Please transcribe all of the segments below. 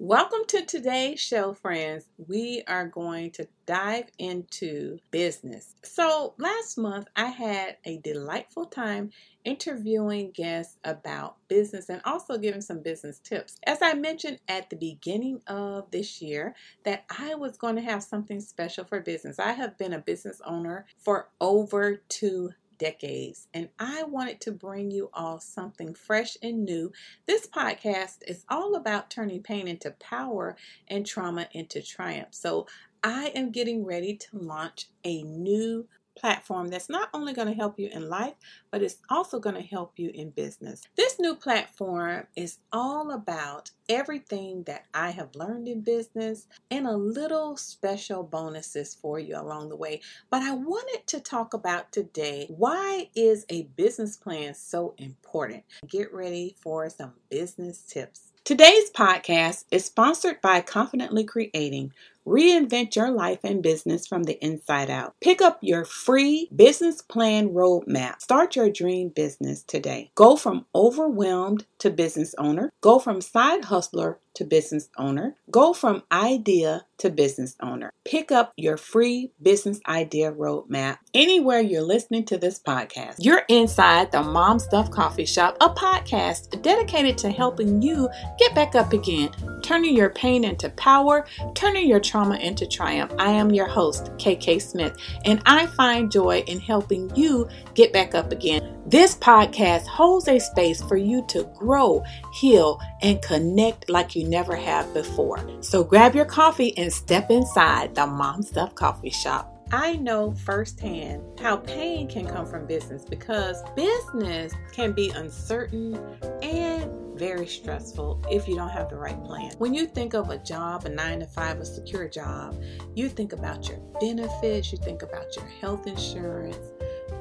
Welcome to today's show, friends. We are going to dive into business. So, last month I had a delightful time interviewing guests about business and also giving some business tips. As I mentioned at the beginning of this year, that I was going to have something special for business. I have been a business owner for over two decades, and I wanted to bring you all something fresh and new. This podcast is all about turning pain into power and trauma into triumph. So, I am getting ready to launch a new platform that's not only going to help you in life, but it's also going to help you in business. This new platform is all about everything that I have learned in business and a little special bonuses for you along the way. But I wanted to talk about today why is a business plan so important? Get ready for some business tips. Today's podcast is sponsored by Confidently Creating Reinvent your life and business from the inside out. Pick up your free business plan roadmap. Start your dream business today. Go from overwhelmed to business owner. Go from side hustler to business owner. Go from idea to business owner. Pick up your free business idea roadmap anywhere you're listening to this podcast. You're inside the Mom Stuff Coffee Shop, a podcast dedicated to helping you get back up again, turning your pain into power, turning your trauma into triumph. I am your host, KK Smith, and I find joy in helping you get back up again. This podcast holds a space for you to grow, heal, and connect like you never have before. So grab your coffee and step inside the Mom Stuff Coffee Shop. I know firsthand how pain can come from business because business can be uncertain and very stressful if you don't have the right plan. When you think of a job, a nine to five, a secure job, you think about your benefits, you think about your health insurance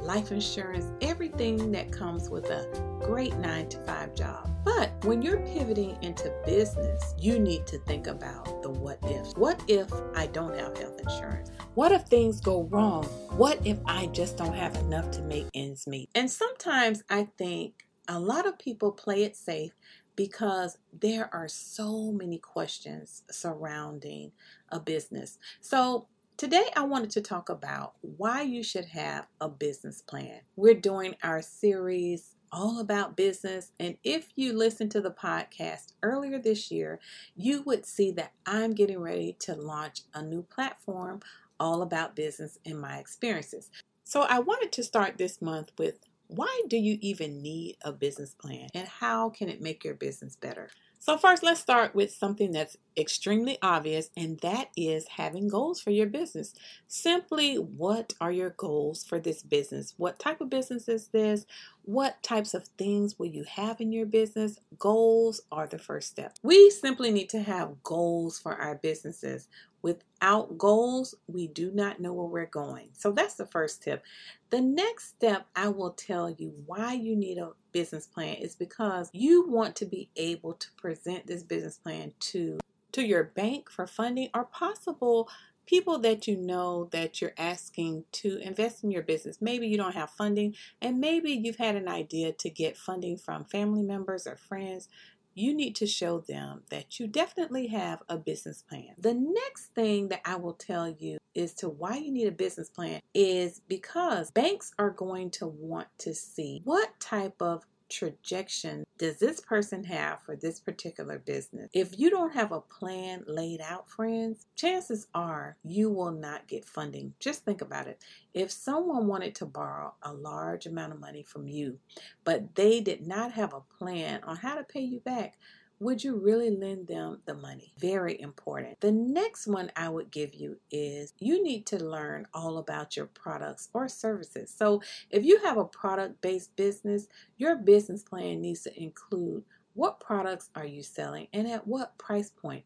life insurance, everything that comes with a great nine to five job. But when you're pivoting into business, you need to think about the what ifs. What if I don't have health insurance? What if things go wrong? What if I just don't have enough to make ends meet? And sometimes I think a lot of people play it safe because there are so many questions surrounding a business. So Today, I wanted to talk about why you should have a business plan. We're doing our series all about business. And if you listen to the podcast earlier this year, you would see that I'm getting ready to launch a new platform all about business and my experiences. So I wanted to start this month with why do you even need a business plan and how can it make your business better? So, first, let's start with something that's extremely obvious, and that is having goals for your business. Simply, what are your goals for this business? What type of business is this? What types of things will you have in your business? Goals are the first step. We simply need to have goals for our businesses. Without goals, we do not know where we're going. So that's the first tip. The next step I will tell you why you need a business plan is because you want to be able to present this business plan to to your bank for funding or possible people that you know that you're asking to invest in your business. Maybe you don't have funding, and maybe you've had an idea to get funding from family members or friends you need to show them that you definitely have a business plan. The next thing that I will tell you is to why you need a business plan is because banks are going to want to see what type of trajectory does this person have for this particular business? If you don't have a plan laid out, friends, chances are you will not get funding. Just think about it. If someone wanted to borrow a large amount of money from you, but they did not have a plan on how to pay you back, would you really lend them the money? Very important. The next one I would give you is you need to learn all about your products or services. So, if you have a product based business, your business plan needs to include what products are you selling and at what price point.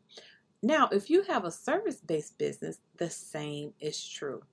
Now, if you have a service based business, the same is true.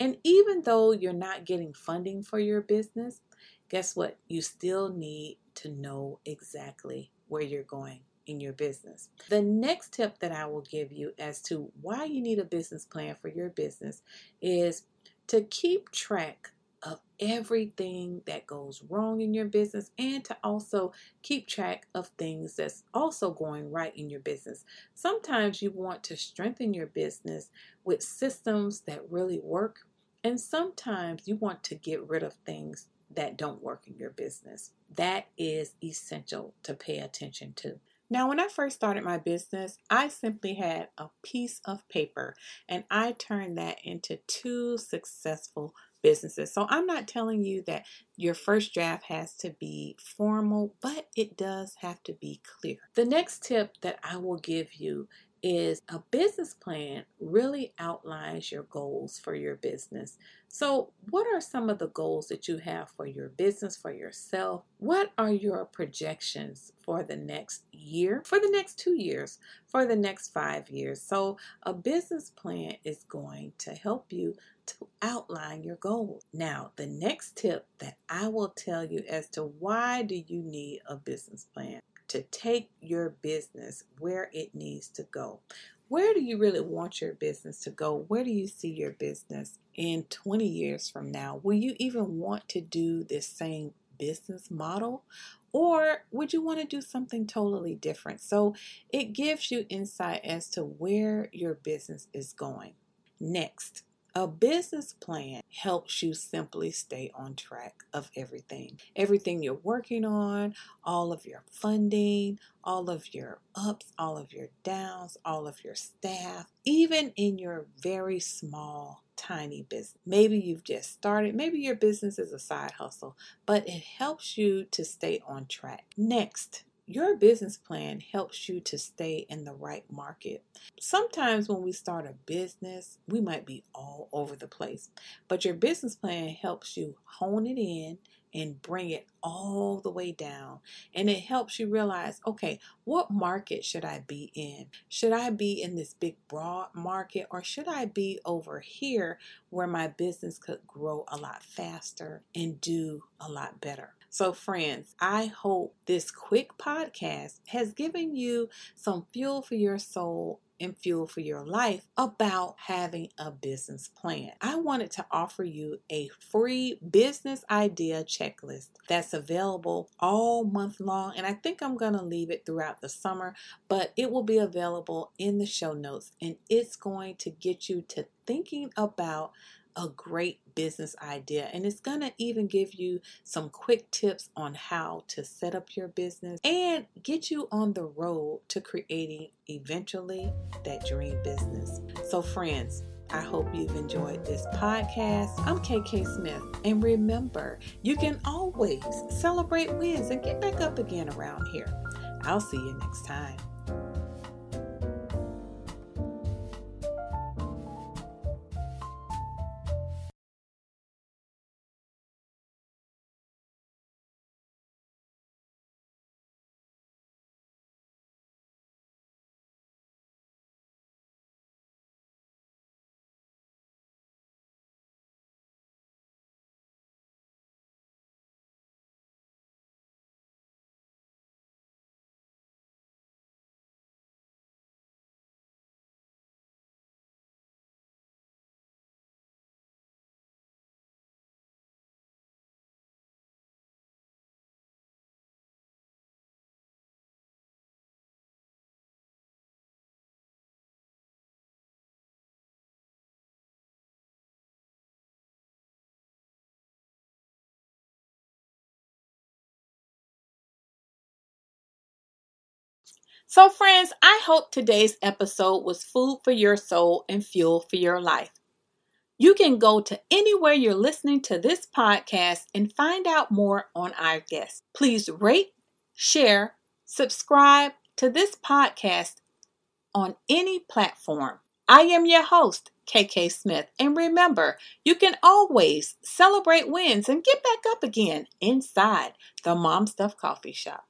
And even though you're not getting funding for your business, guess what? You still need to know exactly where you're going in your business. The next tip that I will give you as to why you need a business plan for your business is to keep track of everything that goes wrong in your business and to also keep track of things that's also going right in your business. Sometimes you want to strengthen your business with systems that really work, and sometimes you want to get rid of things that don't work in your business. That is essential to pay attention to. Now, when I first started my business, I simply had a piece of paper and I turned that into two successful businesses. So I'm not telling you that your first draft has to be formal, but it does have to be clear. The next tip that I will give you is a business plan really outlines your goals for your business. So, what are some of the goals that you have for your business, for yourself? What are your projections for the next year, for the next two years, for the next five years? So, a business plan is going to help you to outline your goals. Now, the next tip that I will tell you as to why do you need a business plan? To take your business where it needs to go. Where do you really want your business to go? Where do you see your business in 20 years from now? Will you even want to do this same business model? Or would you want to do something totally different? So it gives you insight as to where your business is going. Next, a business plan helps you simply stay on track of everything. Everything you're working on, all of your funding, all of your ups, all of your downs, all of your staff, even in your very small, tiny business. Maybe you've just started, maybe your business is a side hustle, but it helps you to stay on track. Next, your business plan helps you to stay in the right market. Sometimes when we start a business, we might be all over the place, but your business plan helps you hone it in and bring it all the way down. And it helps you realize okay, what market should I be in? Should I be in this big, broad market, or should I be over here where my business could grow a lot faster and do a lot better? So, friends, I hope this quick podcast has given you some fuel for your soul and fuel for your life about having a business plan. I wanted to offer you a free business idea checklist that's available all month long, and I think I'm going to leave it throughout the summer, but it will be available in the show notes and it's going to get you to thinking about a great business idea. And it's going to even give you some quick tips on how to set up your business and get you on the road to creating eventually that dream business. So, friends, I hope you've enjoyed this podcast. I'm KK Smith, and remember, you can always celebrate wins and get back up again around here. I'll see you next time. So, friends, I hope today's episode was food for your soul and fuel for your life. You can go to anywhere you're listening to this podcast and find out more on our guests. Please rate, share, subscribe to this podcast on any platform. I am your host, KK Smith, and remember, you can always celebrate wins and get back up again inside the Mom Stuff Coffee Shop.